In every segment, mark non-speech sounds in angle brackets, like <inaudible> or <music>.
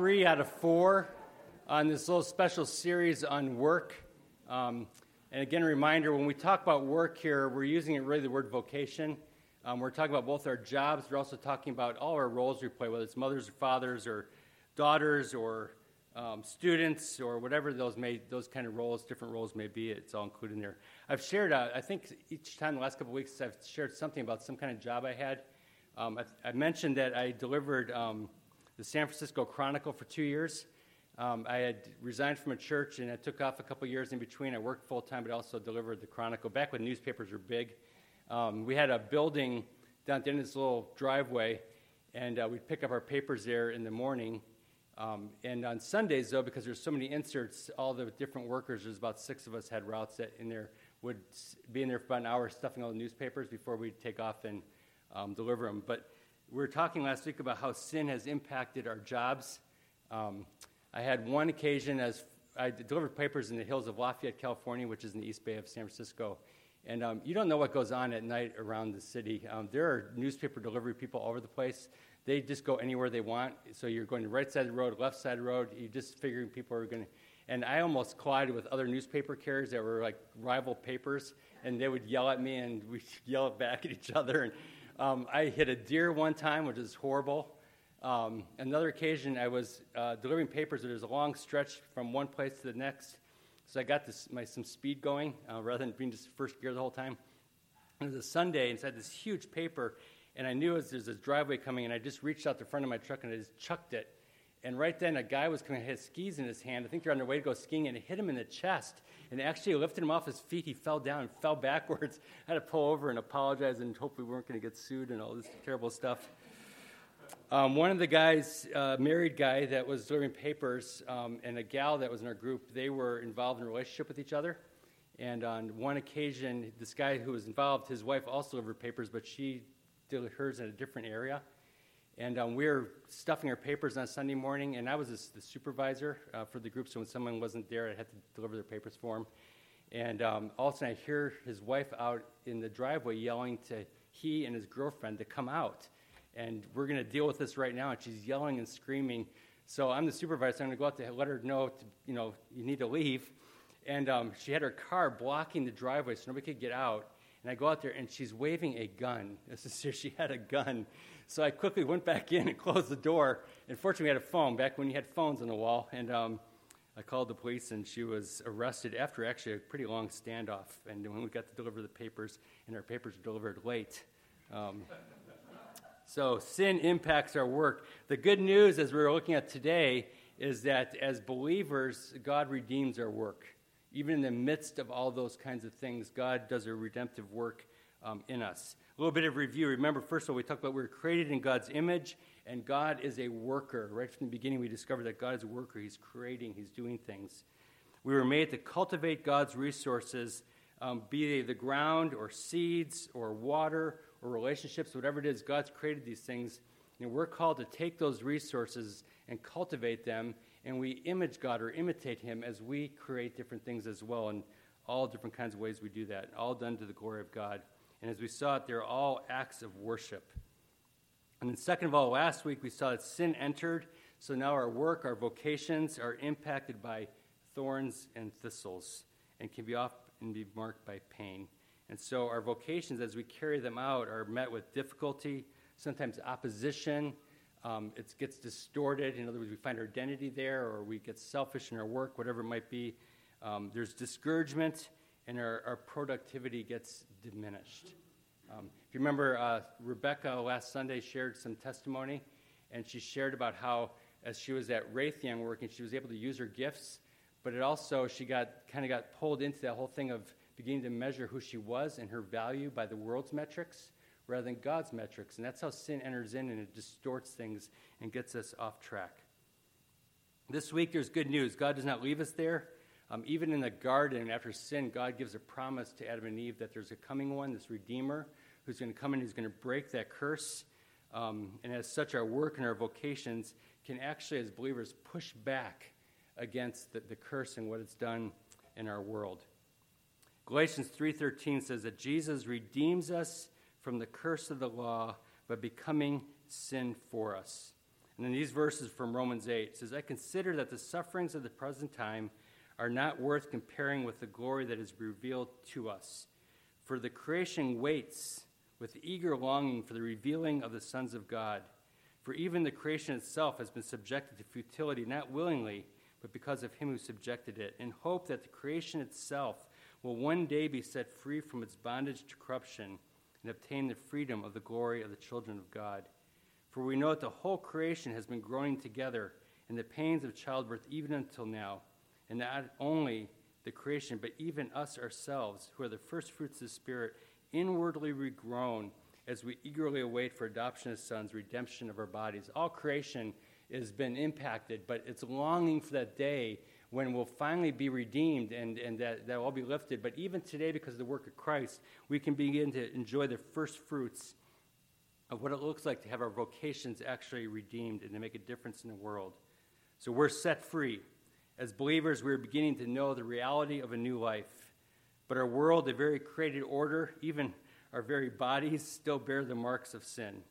three out of four on this little special series on work. Um, and again, a reminder when we talk about work here, we're using it really the word vocation. Um, we're talking about both our jobs, we're also talking about all our roles we play, whether it's mothers or fathers or daughters or um, students or whatever those may, those kind of roles, different roles may be. It's all included in there. I've shared, uh, I think each time the last couple weeks, I've shared something about some kind of job I had. Um, I, I, mentioned that I delivered um, the San Francisco Chronicle for two years. Um, I had resigned from a church and I took off a couple years in between. I worked full time, but also delivered the Chronicle back when newspapers were big. Um, we had a building down at the end of this little driveway, and uh, we'd pick up our papers there in the morning. Um, and on Sundays, though, because there's so many inserts, all the different workers, there's about six of us had routes that in there would be in there for about an hour stuffing all the newspapers before we'd take off and um, deliver them. But we were talking last week about how sin has impacted our jobs. Um, I had one occasion as I delivered papers in the hills of Lafayette, California, which is in the East Bay of San Francisco. And um, you don't know what goes on at night around the city. Um, there are newspaper delivery people all over the place. They just go anywhere they want. So you're going to right side of the road, left side of the road. You're just figuring people are going to. And I almost collided with other newspaper carriers that were like rival papers, and they would yell at me, and <laughs> we'd yell back at each other. And um, I hit a deer one time, which is horrible. Um, another occasion, I was uh, delivering papers. There's a long stretch from one place to the next, so I got this, my, some speed going uh, rather than being just first gear the whole time. It was a Sunday, and it had this huge paper, and I knew there's this driveway coming, and I just reached out the front of my truck and I just chucked it. And right then, a guy was coming, had skis in his hand. I think they're on their way to go skiing, and it hit him in the chest. And actually lifted him off his feet. He fell down fell backwards. <laughs> Had to pull over and apologize and hope we weren't going to get sued and all this terrible stuff. Um, one of the guys, uh, married guy that was delivering papers, um, and a gal that was in our group, they were involved in a relationship with each other. And on one occasion, this guy who was involved, his wife also delivered papers, but she did hers in a different area. And um, we were stuffing our papers on Sunday morning, and I was the supervisor uh, for the group, so when someone wasn't there, I had to deliver their papers for them. And um, all of a sudden, I hear his wife out in the driveway yelling to he and his girlfriend to come out and we're going to deal with this right now. And she's yelling and screaming. So I'm the supervisor. So I'm going to go out to let her know, to, you know, you need to leave. And um, she had her car blocking the driveway so nobody could get out. And I go out there and she's waving a gun. <laughs> This is here, she had a gun. So I quickly went back in and <laughs> closed the door. And fortunately, we had a phone back when you had phones on the wall. And um, I called the police and she was arrested after actually a pretty long standoff. And when we got to deliver the papers, and our papers were delivered late. Um, <laughs> so sin impacts our work. The good news, as we're looking at today, is that as believers, God redeems our work. Even in the midst of all those kinds of things, God does a redemptive work um, in us. A little bit of review. Remember, first of all, we talked about we we're created in God's image, and God is a worker. Right from the beginning, we discovered that God is a worker. He's creating, He's doing things. We were made to cultivate God's resources, um, be they the ground or seeds or water or relationships, whatever it is, God's created these things. And we're called to take those resources and cultivate them, and we image God or imitate Him as we create different things as well. And all different kinds of ways we do that, all done to the glory of God. And as we saw it, they're all acts of worship. And then, second of all, last week we saw that sin entered. So now our work, our vocations are impacted by thorns and thistles and can be often be marked by pain. And so our vocations, as we carry them out, are met with difficulty, sometimes opposition. Um, it gets distorted. In other words, we find our identity there, or we get selfish in our work, whatever it might be. Um, there's discouragement, and our, our productivity gets diminished. Um, if you remember, uh, Rebecca last Sunday shared some testimony, and she shared about how, as she was at Raytheon working, she was able to use her gifts, but it also, she got kind of got pulled into that whole thing of beginning to measure who she was and her value by the world's metrics rather than God's metrics. And that's how sin enters in and it distorts things and gets us off track. This week, there's good news. God does not leave us there. Um, even in the garden, after sin, God gives a promise to Adam and Eve that there's a coming one, this Redeemer, who's going to come and who's going to break that curse. Um, and as such, our work and our vocations can actually, as believers, push back against the, the curse and what it's done in our world. Galatians 3:13 says that Jesus redeems us from the curse of the law by becoming sin for us. And then these verses from Romans 8 says, I consider that the sufferings of the present time are not worth comparing with the glory that is revealed to us. For the creation waits with eager longing for the revealing of the sons of God. For even the creation itself has been subjected to futility, not willingly, but because of him who subjected it, in hope that the creation itself will one day be set free from its bondage to corruption and obtain the freedom of the glory of the children of God. For we know that the whole creation has been growing together in the pains of childbirth even until now. And not only the creation, but even us ourselves, who are the first fruits of the Spirit, inwardly regroan as we eagerly await for adoption as sons, redemption of our bodies. All creation has been impacted, but it's longing for that day when we'll finally be redeemed and, and that, that will all be lifted. But even today, because of the work of Christ, we can begin to enjoy the first fruits of what it looks like to have our vocations actually redeemed and to make a difference in the world. So we're set free. As believers, we're beginning to know the reality of a new life. But our world, a very created order, even our very bodies, still bear the marks of sin.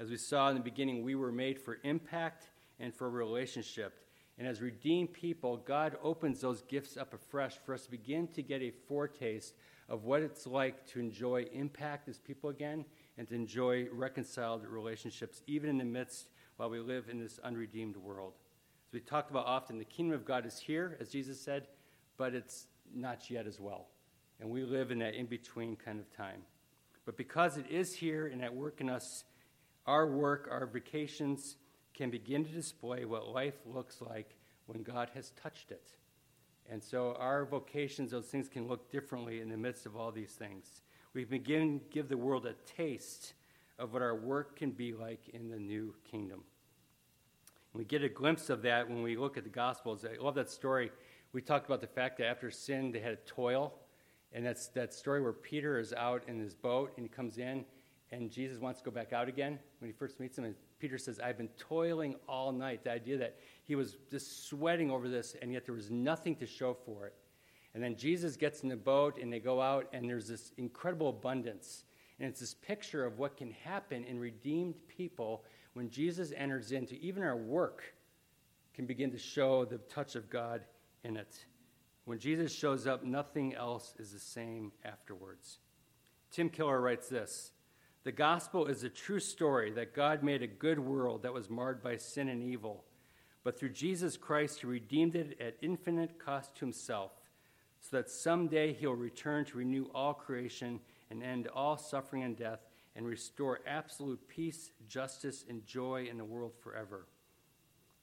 As we saw in the beginning, we were made for impact and for relationship. And as redeemed people, God opens those gifts up afresh for us to begin to get a foretaste of what it's like to enjoy impact as people again and to enjoy reconciled relationships, even in the midst while we live in this unredeemed world. As we talked about often, the kingdom of God is here, as Jesus said, but it's not yet as well. And we live in that in between kind of time. But because it is here and at work in us, our work, our vacations, can begin to display what life looks like when God has touched it. And so our vocations, those things can look differently in the midst of all these things we begin give the world a taste of what our work can be like in the new kingdom. And we get a glimpse of that when we look at the Gospels. I love that story. We talked about the fact that after sin, they had to toil. And that's that story where Peter is out in his boat and he comes in, and Jesus wants to go back out again when he first meets him. And Peter says, I've been toiling all night. The idea that he was just sweating over this, and yet there was nothing to show for it. And then Jesus gets in the boat and they go out, and there's this incredible abundance. And it's this picture of what can happen in redeemed people when Jesus enters into even our work can begin to show the touch of God in it. When Jesus shows up, nothing else is the same afterwards. Tim Keller writes this The gospel is a true story that God made a good world that was marred by sin and evil, but through Jesus Christ, he redeemed it at infinite cost to himself so that someday he'll return to renew all creation and end all suffering and death and restore absolute peace, justice, and joy in the world forever.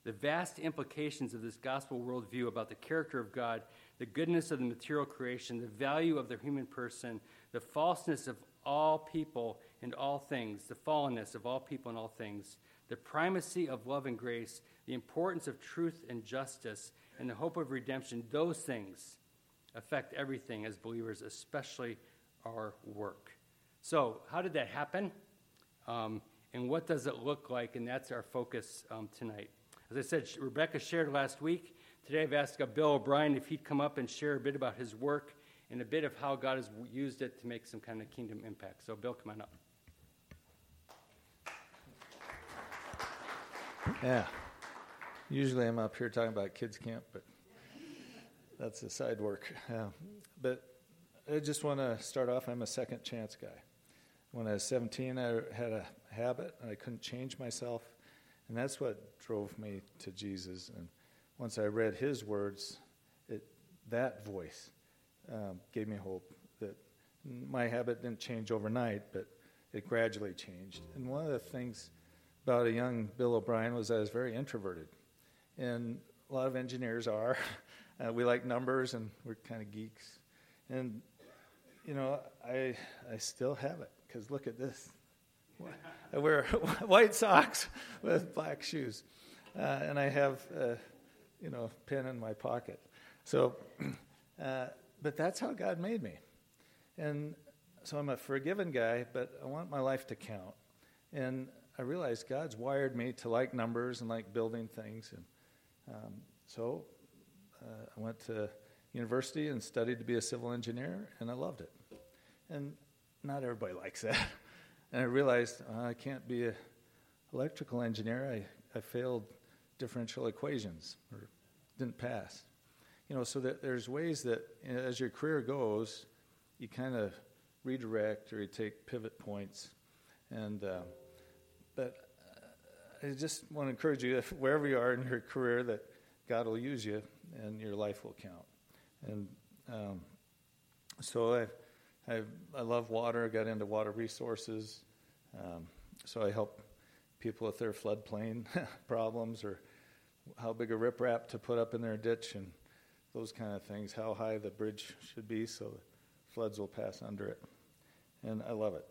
The vast implications of this gospel worldview about the character of God, the goodness of the material creation, the value of the human person, the falseness of all people and all things, the fallenness of all people and all things, the primacy of love and grace, the importance of truth and justice, and the hope of redemption, those things affect everything as believers, especially our work. So, how did that happen? Um, and what does it look like? And that's our focus um, tonight. As I said, Rebecca shared last week. Today I've asked Bill O'Brien if he'd come up and share a bit about his work and a bit of how God has used it to make some kind of kingdom impact. So, Bill, come on up. Yeah. Usually I'm up here talking about kids' camp, but that's a side work. Uh, but I just want to start off. I'm a second chance guy. When I was 17, I had a habit and I couldn't change myself, and that's what drove me to Jesus. And once I read His words, it that voice um, gave me hope that my habit didn't change overnight, but it gradually changed. And one of the things about a young Bill O'Brien was that I was very introverted, and a lot of engineers are. <laughs> Uh, we like numbers and we're kind of geeks. And, you know, I, I still have it because look at this. I wear <laughs> white socks with black shoes. Uh, and I have, uh, you know, a pen in my pocket. So, <clears throat> uh, but that's how God made me. And so I'm a forgiven guy, but I want my life to count. And I realized God's wired me to like numbers and like building things. And um, so uh, I went to university and studied to be a civil engineer, and I loved it. And not everybody <laughs> likes that. And I realized uh, I can't be an electrical engineer. I I failed differential equations or didn't pass. You know, so that there's ways that as your career goes, you kind of redirect or you take pivot points. And, uh, but I just want to encourage you, if wherever you are in your career, that God will use you and your life will count. And um, so I, I, I love water. I got into water resources. Um, so I help people with their floodplain <laughs> problems or how big a riprap to put up in their ditch and those kind of things, how high the bridge should be so the floods will pass under it. And I love it.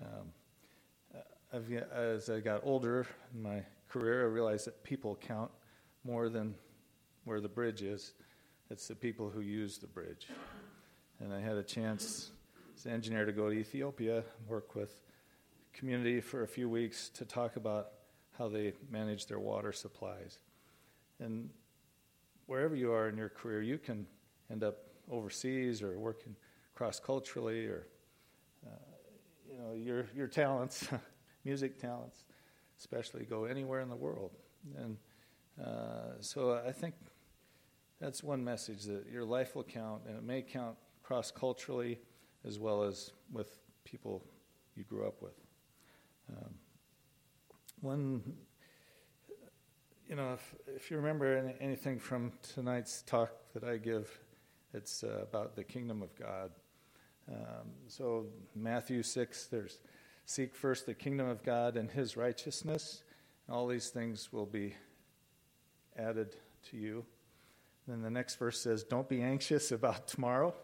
Um, I've, as I got older in my career, I realized that people count more than where the bridge is. It's the people who use the bridge. And I had a chance as an engineer to go to Ethiopia and work with community for a few weeks to talk about how they manage their water supplies. And wherever you are in your career, you can end up overseas or working cross culturally or uh, you know your your talents <laughs> music talents, especially, go anywhere in the world. And uh, so I think that's one message that your life will count, and it may count cross culturally as well as with people you grew up with. Um, one, you know, if, if you remember any, anything from tonight's talk that I give, it's uh, about the kingdom of God. Um, so, Matthew 6, there's Seek first the kingdom of God and his righteousness, and all these things will be added to you. And then the next verse says, Don't be anxious about tomorrow,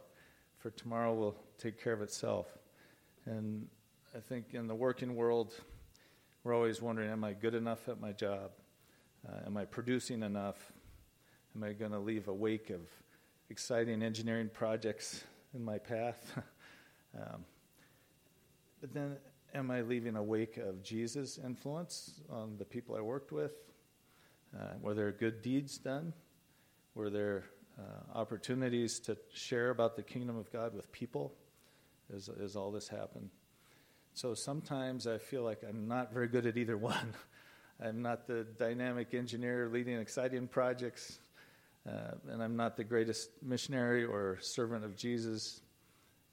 for tomorrow will take care of itself. And I think in the working world, we're always wondering, Am I good enough at my job? Uh, am I producing enough? Am I going to leave a wake of exciting engineering projects in my path? <laughs> um, but then am I leaving a wake of Jesus' influence on the people I worked with? Uh, were there good deeds done? Were there uh, opportunities to share about the kingdom of God with people as, as all this happened? So sometimes I feel like I'm not very good at either <laughs> one. I'm not the dynamic engineer leading exciting projects, uh, and I'm not the greatest missionary or servant of Jesus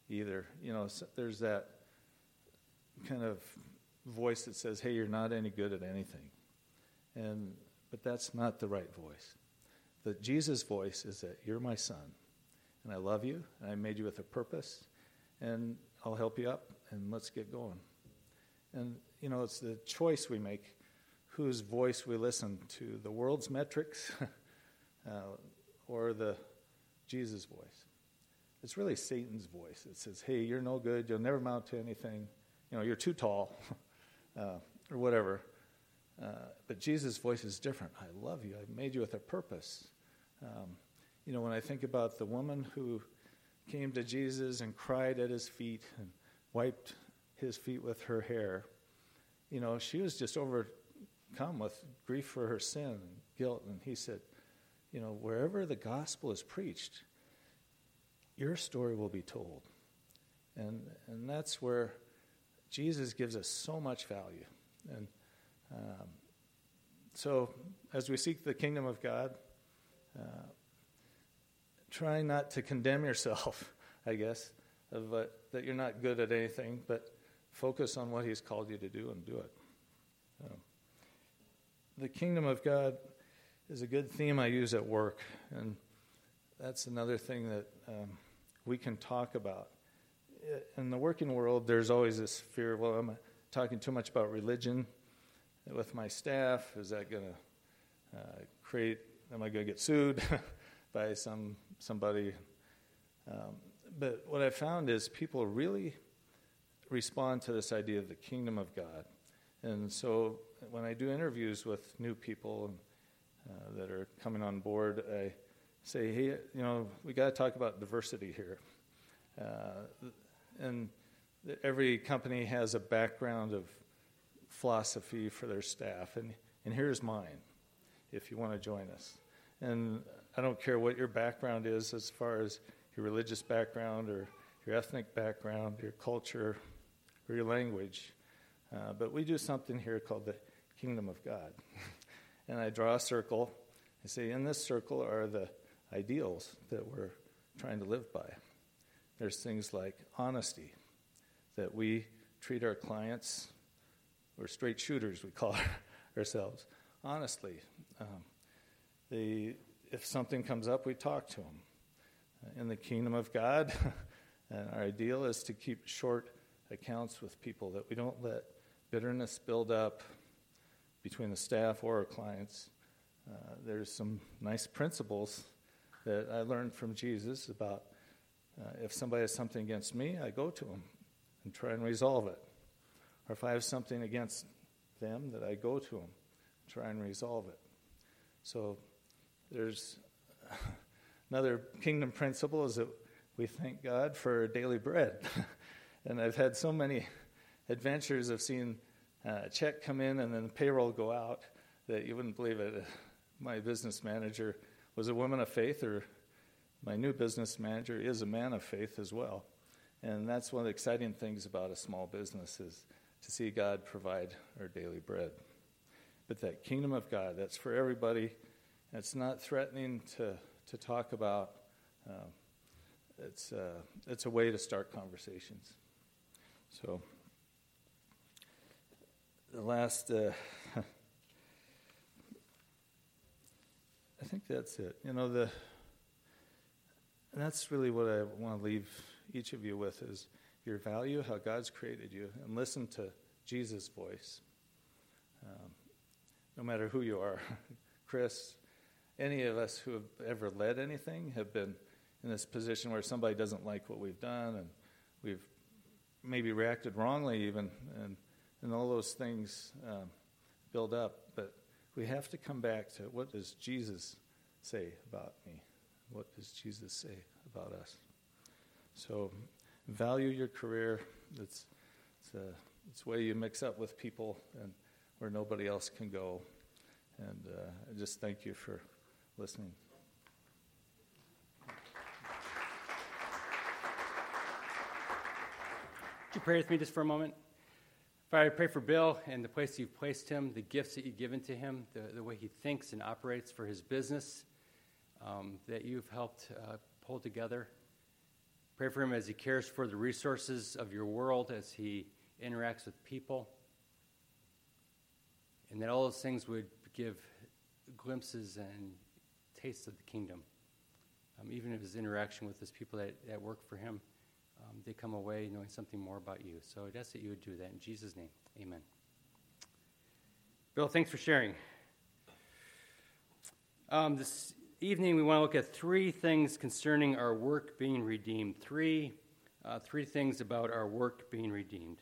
either. You know, so there's that kind of voice that says, hey, you're not any good at anything. And, but that's not the right voice. The Jesus voice is that you're my son, and I love you, and I made you with a purpose, and I'll help you up, and let's get going. And, you know, it's the choice we make whose voice we listen to the world's metrics <laughs> uh, or the Jesus voice. It's really Satan's voice. It says, hey, you're no good, you'll never amount to anything you know, you're too tall, <laughs> uh, or whatever. Uh, but Jesus' voice is different. I love you. I made you with a purpose. Um, you know, when I think about the woman who came to Jesus and cried at his feet and wiped his feet with her hair, you know, she was just overcome with grief for her sin and guilt. And he said, you know, wherever the gospel is preached, your story will be told. And, and that's where Jesus gives us so much value. And um, so, as we seek the kingdom of God, uh, try not to condemn yourself, <laughs> I guess, of, uh, that you're not good at anything, but focus on what He's called you to do and do it. The kingdom of God is a good theme I use at work, and that's another thing that um, we can talk about in the working world, there's always this fear well, I'm talking too much about religion with my staff. Is that going to uh, create, am I going to get sued <laughs> by some somebody? Um, but what I found is people really respond to this idea of the kingdom of God. And so when I do interviews with new people uh, that are coming on board, I say, hey, you know, we got to talk about diversity here. Uh, and every company has a background of philosophy for their staff, and, and here's mine if you want to join us. And I don't care what your background is as far as your religious background or your ethnic background, your culture, or your language, uh, but we do something here called the kingdom of God. <laughs> and I draw a circle. I say, in this circle are the ideals that we're trying to live by. There's things like honesty, that we treat our clients, we're straight shooters, we call ourselves, honestly. Um, the, if something comes up, we talk to them. Uh, in the kingdom of God, <laughs> and our ideal is to keep short accounts with people, that we don't let bitterness build up between the staff or our clients. Uh, there's some nice principles that I learned from Jesus about uh, if somebody has something against me, I go to them and try and resolve it. Or if I have something against them, that I go to them, try and resolve it. So there's <laughs> another kingdom principle is that we thank God for daily bread. <laughs> and I've had so many adventures of seeing a check come in and then the payroll go out that you wouldn't believe it. My business manager was a woman of faith, or my new business manager is a man of faith as well. And that's one of the exciting things about a small business is to see God provide our daily bread. But that kingdom of God, that's for everybody. It's not threatening to, to talk about. Uh, it's, uh, it's a way to start conversations. So, the last, uh, <laughs> I think that's it. You know, the, and that's really what I want to leave each of you with is your value, how God's created you, and listen to Jesus' voice. Um, no matter who you are, <laughs> Chris, any of us who have ever led anything have been in this position where somebody doesn't like what we've done and we've maybe reacted wrongly even and, and all those things um, build up but we have to come back to what does jesus say about me what does jesus say about us? So value your career. It's, it's, a, it's a way you mix up with people and where nobody else can go. And uh, i just thank you for listening. You pray with me just for a moment? Father, I pray for Bill and the place you've placed him, the gifts that you've given to him, the, the way he thinks and operates for his business um, that you've helped uh, pull together. Pray for him as he cares for the resources of your world, as he interacts with people. And that all those things would give glimpses and tastes of the kingdom, um, even of his interaction with his people that, that work for him um, they come away knowing something more about you. So I'd ask that you would do that in Jesus' name. Amen. Bill, thanks for sharing. Um, this evening, we want to look at three things concerning our work being redeemed. Three, uh, three things about our work being redeemed.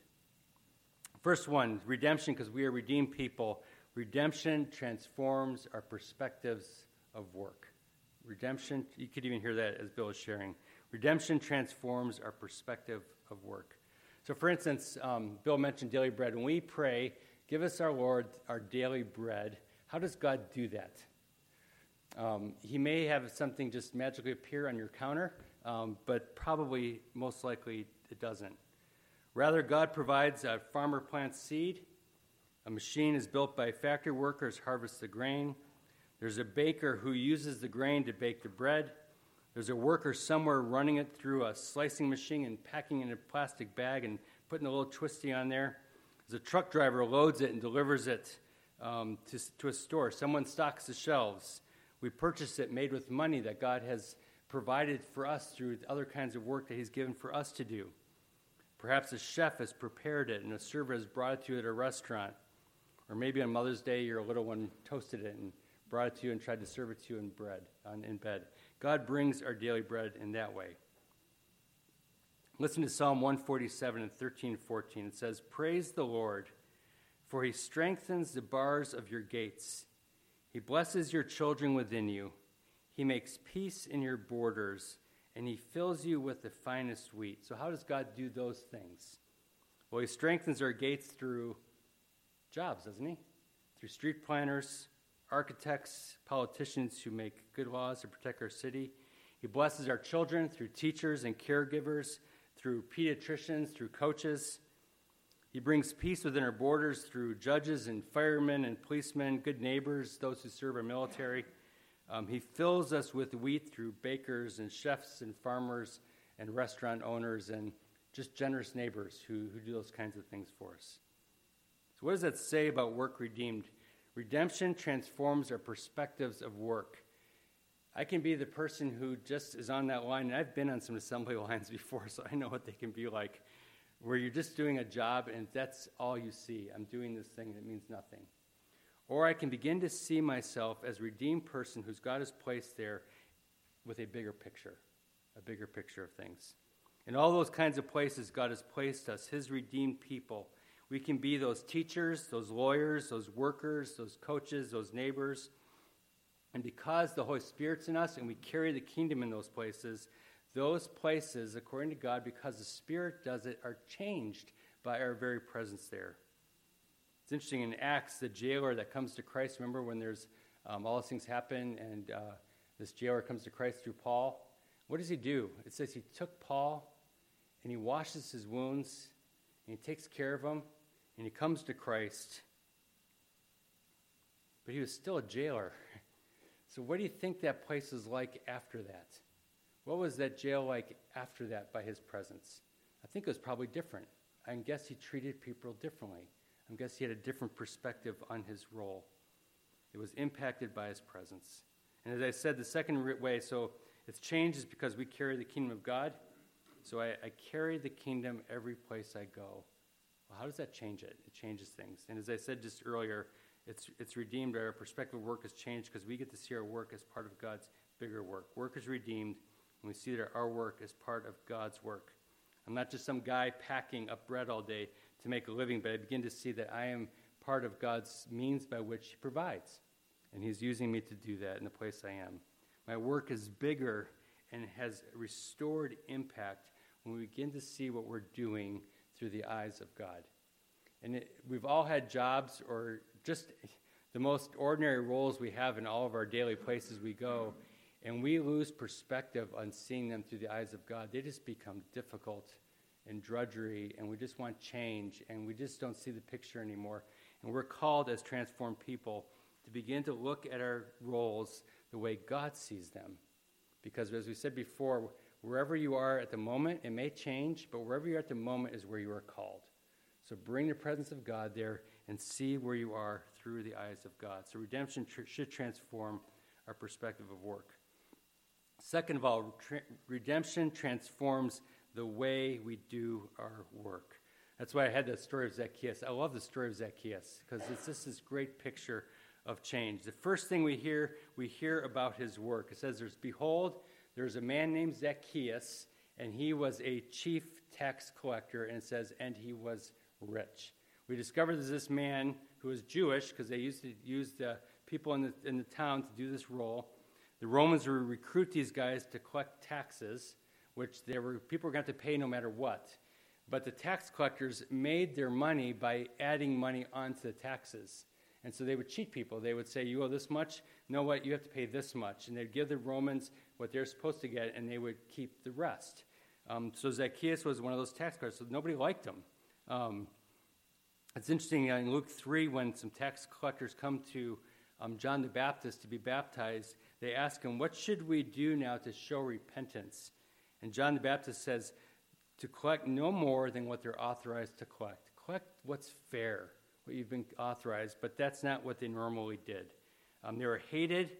First one, redemption, because we are redeemed people. Redemption transforms our perspectives of work. Redemption, you could even hear that as Bill is sharing. Redemption transforms our perspective of work. So, for instance, um, Bill mentioned daily bread. When we pray, give us our Lord our daily bread, how does God do that? Um, he may have something just magically appear on your counter, um, but probably, most likely, it doesn't. Rather, God provides a farmer plants seed, a machine is built by factory workers, harvest the grain. There's a baker who uses the grain to bake the bread. There's a worker somewhere running it through a slicing machine and packing it in a plastic bag and putting a little twisty on there. There's a truck driver loads it and delivers it um, to, to a store. Someone stocks the shelves. We purchased it made with money that God has provided for us through other kinds of work that He's given for us to do. Perhaps a chef has prepared it and a server has brought it to you at a restaurant. Or maybe on Mother's Day, your little one toasted it and brought it to you and tried to serve it to you in bread, in bed. God brings our daily bread in that way. Listen to Psalm 147 and 13 14. It says, Praise the Lord, for he strengthens the bars of your gates. He blesses your children within you. He makes peace in your borders, and he fills you with the finest wheat. So, how does God do those things? Well, he strengthens our gates through jobs, doesn't he? Through street planners, architects, politicians who make good laws to protect our city. He blesses our children through teachers and caregivers, through pediatricians, through coaches, He brings peace within our borders through judges and firemen and policemen, good neighbors, those who serve our military. Um, he fills us with wheat through bakers and chefs and farmers and restaurant owners and just generous neighbors who, who do those kinds of things for us. So, what does that say about work redeemed? Redemption transforms our perspectives of work. I can be the person who just is on that line, and I've been on some assembly <laughs> lines before, so I know what they can be like, where you're just doing a job and that's all you see. I'm doing this thing and it means nothing. Or I can begin to see myself as a redeemed person whose God has placed there with a bigger picture, a bigger picture of things. In all those kinds of places, God has placed us, His redeemed people. We can be those teachers, those lawyers, those workers, those coaches, those neighbors. And because the Holy Spirit's in us and we carry the kingdom in those places, those places, according to God, because the Spirit does it, are changed by our very presence there. It's interesting in Acts, the jailer that comes to Christ, remember when there's um, all these things happen and uh, this jailer comes to Christ through Paul? What does he do? It says he took Paul and he washes his wounds and he takes care of him and he comes to Christ. But he was still a jailer. <laughs> So, what do you think that place is like after that? What was that jail like after that by his presence? I think it was probably different. I guess he treated people differently. I guess he had a different perspective on his role. It was impacted by his presence. And as I said, the second way, so it's changed is because we carry the kingdom of God. So I, I carry the kingdom every place I go. Well, how does that change it? It changes things. And as I said just earlier, it's, it's redeemed. Our perspective of work has changed because we get to see our work as part of God's bigger work. Work is redeemed, and we see that our work is part of God's work. I'm not just some guy packing up bread all day to make a living, but I begin to see that I am part of God's means by which He provides. And He's using me to do that in the place I am. My work is bigger and has restored impact when we begin to see what we're doing through the eyes of God. And it, we've all had jobs or just the most ordinary roles we have in all of our daily places we go, and we lose perspective on seeing them through the eyes of God. They just become difficult and drudgery, and we just want change, and we just don't see the picture anymore. And we're called as transformed people to begin to look at our roles the way God sees them. Because as we said before, wherever you are at the moment, it may change, but wherever you're at the moment is where you are called. So bring the presence of God there and see where you are through the eyes of God. So redemption tr- should transform our perspective of work. Second of all, tra- redemption transforms the way we do our work. That's why I had the story of Zacchaeus. I love the story of Zacchaeus because it's just this great picture of change. The first thing we hear, we hear about his work. It says, "There's behold, there's a man named Zacchaeus, and he was a chief tax collector." And it says, "And he was rich." We discover there's this man who was Jewish because they used to use the people in the, in the town to do this role. The Romans would recruit these guys to collect taxes, which there were people were going to have to pay no matter what. But the tax collectors made their money by adding money onto the taxes. And so they would cheat people. They would say, You owe this much. know what? You have to pay this much. And they'd give the Romans what they're supposed to get, and they would keep the rest. Um, so Zacchaeus was one of those tax collectors. So nobody liked him. Um, it's interesting in Luke 3 when some tax collectors come to um, John the Baptist to be baptized, they ask him, What should we do now to show repentance? And John the Baptist says, To collect no more than what they're authorized to collect. Collect what's fair, what you've been authorized, but that's not what they normally did. Um, they were hated,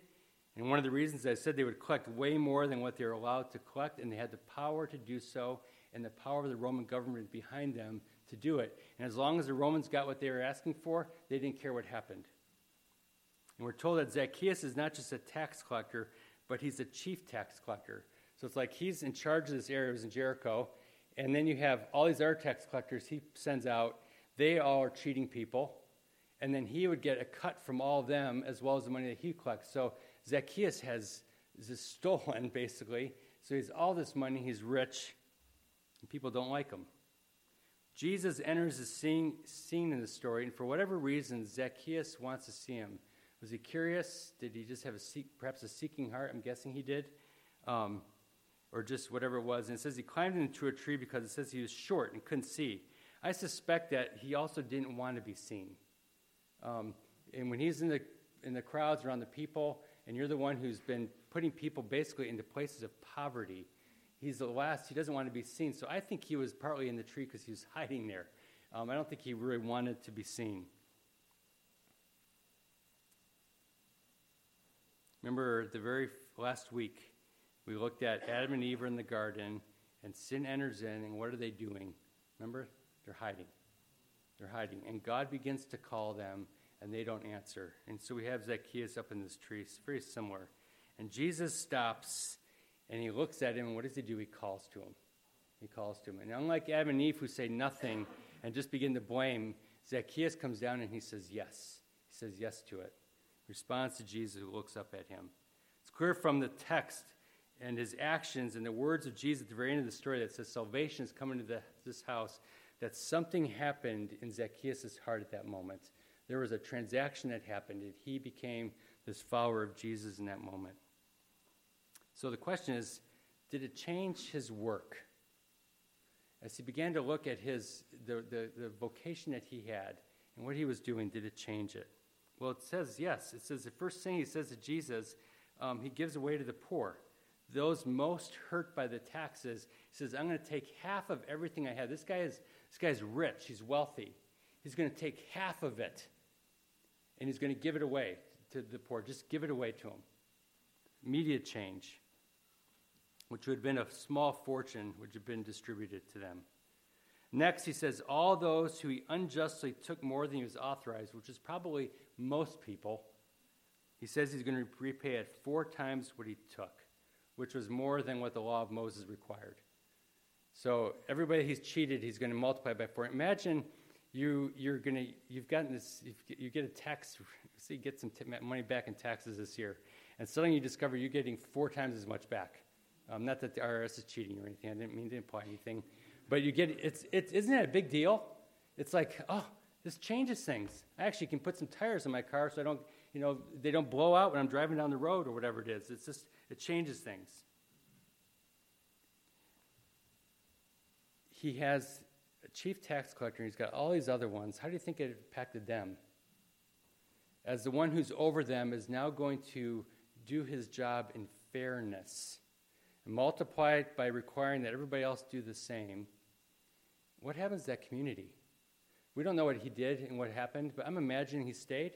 and one of the reasons I said they would collect way more than what they were allowed to collect, and they had the power to do so, and the power of the Roman government behind them to do it. And as long as the Romans got what they were asking for, they didn't care what happened. And we're told that Zacchaeus is not just a tax collector, but he's a chief tax collector. So it's like he's in charge of this area, it was in Jericho. And then you have all these other tax collectors he sends out. They all are cheating people. And then he would get a cut from all of them as well as the money that he collects. So Zacchaeus has stolen, <laughs> basically. So he's all this money, he's rich, and people don't like him. Jesus enters the scene, scene in the story, and for whatever reason, Zacchaeus wants to see him. Was he curious? Did he just have a seek, perhaps a seeking heart? I'm guessing he did, um, or just whatever it was. And it says he climbed into a tree because it says he was short and couldn't see. I suspect that he also didn't want to be seen. Um, and when he's in the, in the crowds around the people, and you're the one who's been putting people basically into places of poverty, he's the last, he doesn't want to be seen. So I think he was partly in the tree because he was <laughs> hiding there. Um, I don't think he really wanted to be seen. Remember the very last week, we looked at Adam and Eve in the garden, and sin enters in, and what are they doing? Remember? They're hiding. They're hiding. And God begins to call them, and they don't answer. And so we have Zacchaeus up in this tree. It's very similar. And Jesus stops, and he looks at him, and what does he do? He calls to him. He calls to him. And unlike Adam and Eve, who say nothing and just begin to blame, Zacchaeus comes down and he says yes. He says yes to it responds to Jesus, who looks up at him. It's clear from the text and his actions and the words of Jesus at the very end of the story that says salvation is coming to the, this house, that something happened in Zacchaeus' heart at that moment. There was a transaction that happened, and he became this follower of Jesus in that moment. So the question is did it change his work? As he began to look at his, the, the, the vocation that he had and what he was doing, did it change it? Well, it says yes. It says the first thing he says to Jesus, um, he gives away to the poor. Those most hurt by the taxes, he says, I'm going to take half of everything I have. This guy is this guy's rich, he's wealthy. He's going to take half of it and he's going to give it away to the poor. Just give it away to him. Immediate change, which would have been a small fortune, which had been distributed to them. Next, he says, All those who he unjustly took more than he was authorized, which is probably most people, he says he's going to repay it four times what he took, which was more than what the law of Moses required. So everybody he's cheated, he's going to multiply by four. Imagine you you're going to you've gotten this you get a tax <laughs> see get some t- money back in taxes this year, and suddenly you discover you're getting four times as much back. Um, not that the IRS is cheating or anything. I didn't mean to imply anything, but you get it's it's isn't that a big deal? It's like oh this changes things. I actually can put some tires in my car so I don't, you know, they don't blow out when I'm driving down the road or whatever it is. It's just, it changes things. He has a chief tax collector, and he's got all these other ones. How do you think it impacted them? As the one who's over them is now going to do his job in fairness and multiply it by requiring that everybody else do the same, what happens to that community? We don't know what he did and what happened, but I'm imagining he stayed.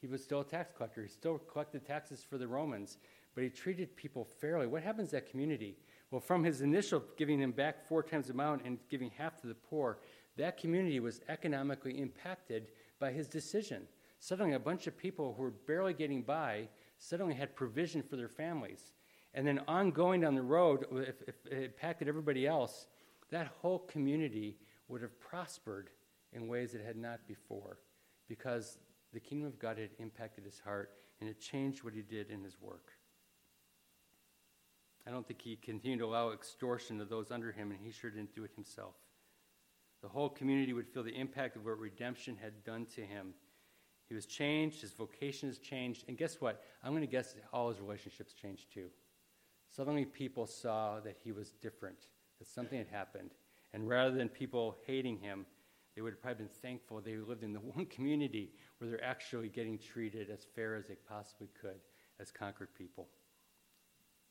He was still a tax collector. He still collected taxes for the Romans, but he treated people fairly. What happens to that community? Well, from his initial giving them back four times the amount and giving half to the poor, that community was economically impacted by his decision. Suddenly, a bunch of people who were barely getting by suddenly had provision for their families. And then, ongoing down the road, if, if it impacted everybody else, that whole community would have prospered in ways it had not before because the kingdom of God had impacted his heart and it changed what he did in his work. I don't think he continued to allow extortion of those under him, and he sure didn't do it himself. The whole community would feel the impact of what redemption had done to him. He was changed, his vocation has changed, and guess what? I'm going to guess all his relationships changed too. Suddenly, people saw that he was different, that something had happened. And rather than people hating him, they would have probably been thankful they lived in the <laughs> one community where they're actually getting treated as fair as they possibly could as conquered people.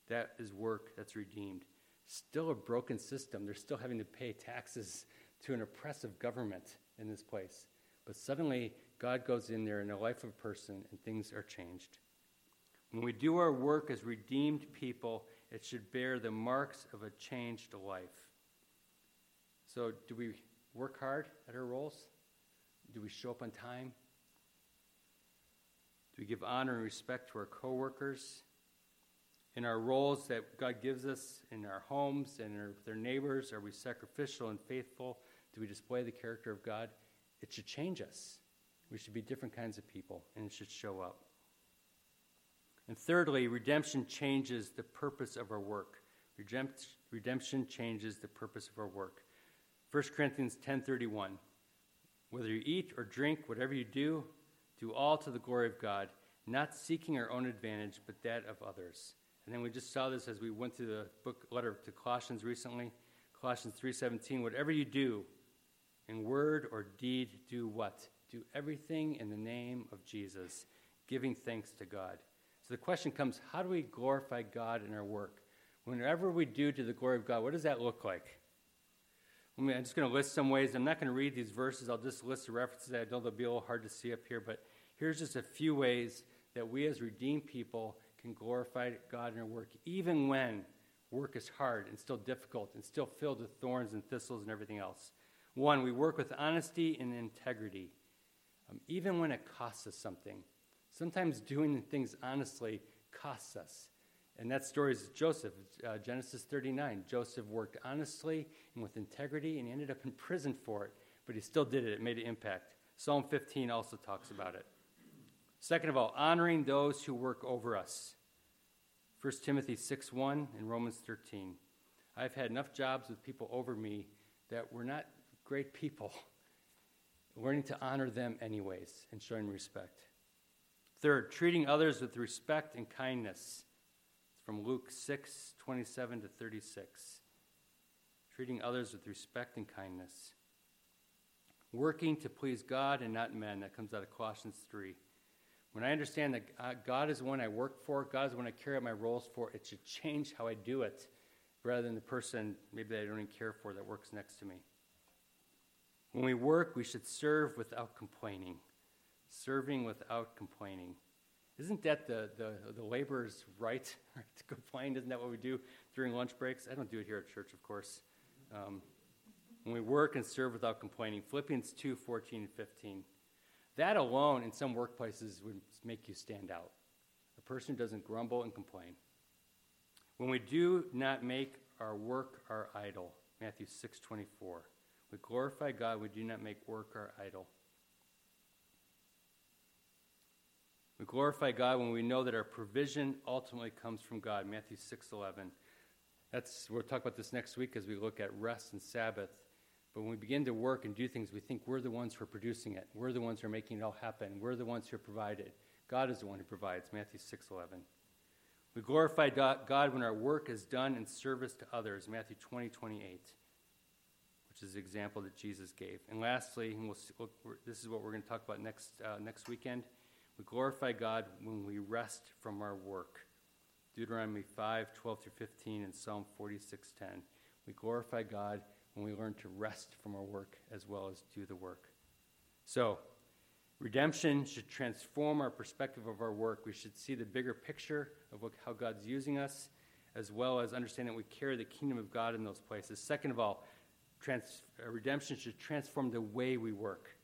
That is work that's redeemed. Still a broken system. They're still having to pay taxes to an oppressive government in this place. But suddenly, God goes in there in the life of a person and things are changed. When we do our work as redeemed people, it should bear the marks of a changed life. So, do we work hard at our roles? Do we show up on time? Do we give honor and respect to our coworkers? In our roles that God gives us in our homes and our, with our neighbors, are we sacrificial and faithful? Do we display the character of God? It should change us. We should be different kinds of people, and it should show up. And thirdly, redemption changes the purpose of our work. Redemption changes the purpose of our work. 1 Corinthians 10:31 Whether you eat or drink whatever you do do all to the glory of God not seeking our own advantage but that of others. And then we just saw this as we went through the book letter to Colossians recently Colossians 3:17 whatever you do in word or deed, do what? Do everything in the name of Jesus, giving thanks to God. So the question comes how do we glorify God in our work? Whenever we do to the glory of God, what does that look like? I'm just going to list some ways. I'm not going to read these verses. I'll just list the references. I know they'll be a little hard to see up here, but here's just a few ways that we as redeemed people can glorify God in our work, even when work is hard and still difficult and still filled with thorns and thistles and everything else. One, we work with honesty and integrity, um, even when it costs us something. Sometimes doing things honestly costs us. And that story is Joseph, uh, Genesis 39. Joseph worked honestly and with integrity, and he ended up in prison for it, but he still did it. It made an impact. Psalm 15 also talks about it. Second of all, honoring those who work over us. 1 Timothy 6 1 and Romans 13. I've had enough jobs with people over me that were not great people. <laughs> Learning to honor them anyways and showing respect. Third, treating others with respect and kindness. From Luke 6 27 to 36. Treating others with respect and kindness. Working to please God and not men. That comes out of Colossians 3. When I understand that God is the one I work for, God is the one I carry out my roles for, it should change how I do it rather than the person maybe that I don't even care for that works next to me. When we work, we should serve without complaining. Serving without complaining. Isn't that the, the, the laborer's <laughs> right, to complain? Isn't that what we do during lunch breaks? I don't do it here at church, of course. Um, when we work and serve without complaining. Philippians 2 14 and 15. That alone, in some workplaces, would make you stand out. A person who doesn't grumble and complain. When we do not make our work our idol, Matthew 6 24. We glorify God, we do not make work our idol. We glorify God when we know that our provision ultimately comes from God, Matthew 6 11. That's, we'll talk about this next week as we look at rest and Sabbath. But when we begin to work and do things, we think we're the ones who are producing it. We're the ones who are making it all happen. We're the ones who are provided. God is the one who provides. Matthew 6:11. We glorify God when our work is done in service to others. Matthew 20, 28, which is the example that Jesus gave. And lastly, and we'll, this is what we're going to talk about next, uh, next weekend. We glorify God when we rest from our work. Deuteronomy 5, 12 through 15, and Psalm 46, 10. We glorify God when we learn to rest from our work as well as do the work. So, redemption should transform our perspective of our work. We should see the bigger picture of what, how God's using us, as well as understand that we carry the kingdom of God in those places. Second of all, trans, uh, redemption should transform the way we work.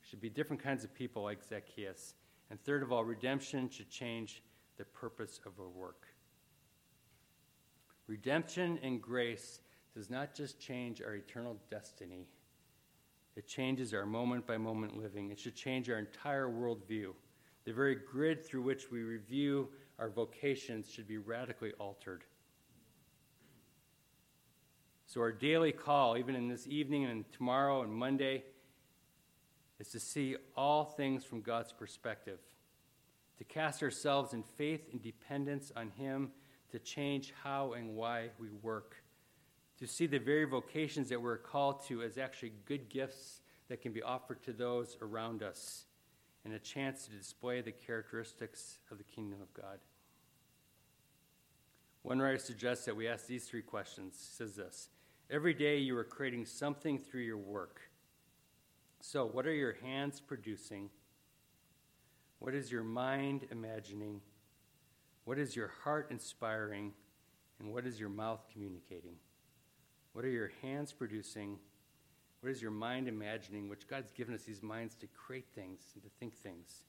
We should be different kinds of people like Zacchaeus. And third of all, redemption should change the purpose of our work. Redemption and grace does not just change our eternal destiny, it changes our moment by moment living. It should change our entire worldview. The very grid through which we review our vocations should be radically altered. So, our daily call, even in this evening and tomorrow and Monday, is to see all things from God's perspective, to cast ourselves in faith and dependence on Him to change how and why we work to see the very vocations that we're called to as actually good gifts that can be offered to those around us, and a chance to display the characteristics of the kingdom of God. One writer suggests that we ask these three questions. He says this Every day you are creating something through your work. So, what are your hands producing? What is your mind imagining? What is your heart inspiring? And what is your mouth communicating? What are your hands producing? What is your mind imagining? Which God's given us these minds to create things and to think things.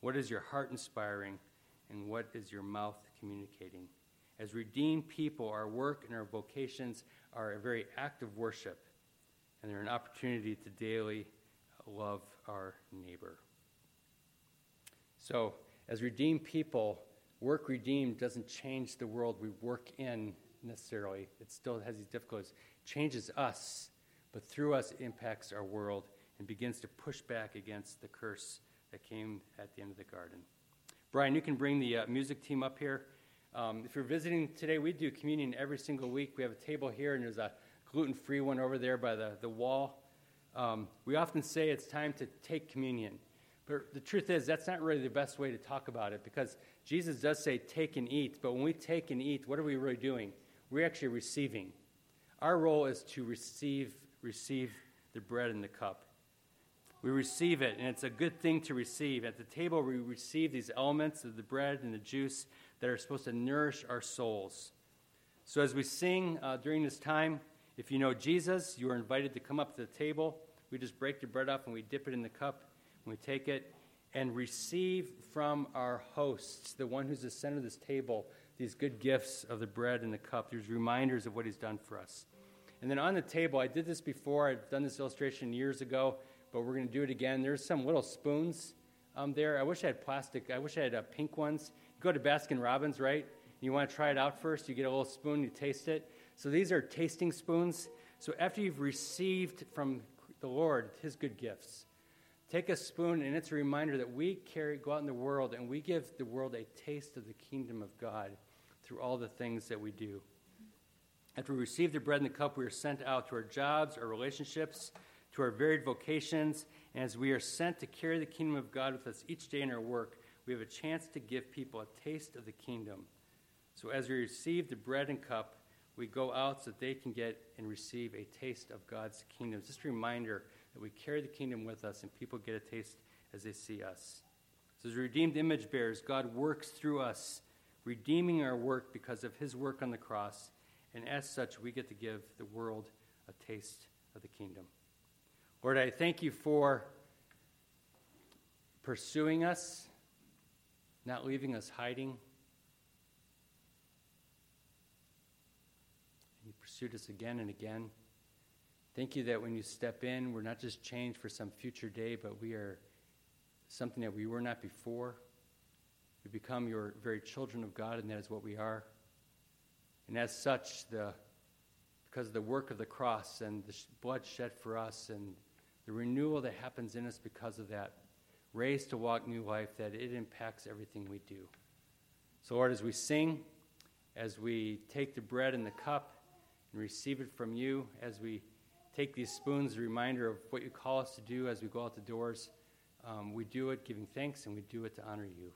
What is your heart inspiring? And what is your mouth communicating? As redeemed people, our work and our vocations are a very act of worship, and they're an opportunity to daily love our neighbor. So, as redeemed people, work redeemed doesn't change the world we work in necessarily. It still has these difficulties. It Changes us, but through us impacts our world and begins to push back against the curse that came at the end of the garden. Brian, you can bring the uh, music team up here. Um, if you're visiting today, we do communion every single week. We have a table here, and there's a gluten free one over there by the, the wall. Um, we often say it's time to take communion. But the truth is, that's not really the best way to talk about it because Jesus does say take and eat. But when we take and eat, what are we really doing? We're actually receiving. Our role is to receive, receive the bread and the cup. We receive it, and it's a good thing to receive. At the table, we receive these elements of the bread and the juice that are supposed to nourish our souls. So, as we sing uh, during this time, if you know Jesus, you are invited to come up to the table. We just break the bread up and we dip it in the cup, and we take it and receive from our hosts, the one who's the center of this table, these good gifts of the bread and the cup, these reminders of what he's done for us. And then on the table, I did this before, I've done this illustration years ago, but we're going to do it again. There's some little spoons um, there. I wish I had plastic, I wish I had uh, pink ones. You go to Baskin Robbins, right? You want to try it out first, you get a little spoon, you taste it. So these are tasting spoons. So after you've received from the Lord his good gifts, take a spoon, and it's a reminder that we carry, go out in the world and we give the world a taste of the kingdom of God through all the things that we do. After we receive the bread and the cup, we are sent out to our jobs, our relationships, to our varied vocations, and as we are sent to carry the kingdom of God with us each day in our work, we have a chance to give people a taste of the kingdom. So as we receive the bread and cup, we go out so that they can get and receive a taste of God's kingdom. Just a reminder that we carry the kingdom with us and people get a taste as they see us. So, as redeemed image bearers, God works through us, redeeming our work because of his work on the cross. And as such, we get to give the world a taste of the kingdom. Lord, I thank you for pursuing us, not leaving us hiding. You pursued us again and again. Thank you that when you step in, we're not just changed for some future day, but we are something that we were not before. We become your very children of God, and that is what we are. And as such, the, because of the work of the cross and the blood shed for us and the renewal that happens in us because of that, raised to walk new life, that it impacts everything we do. So, Lord, as we sing, as we take the bread and the cup, and receive it from you as we take these spoons, a reminder of what you call us to do as we go out the doors. Um, we do it giving thanks and we do it to honor you.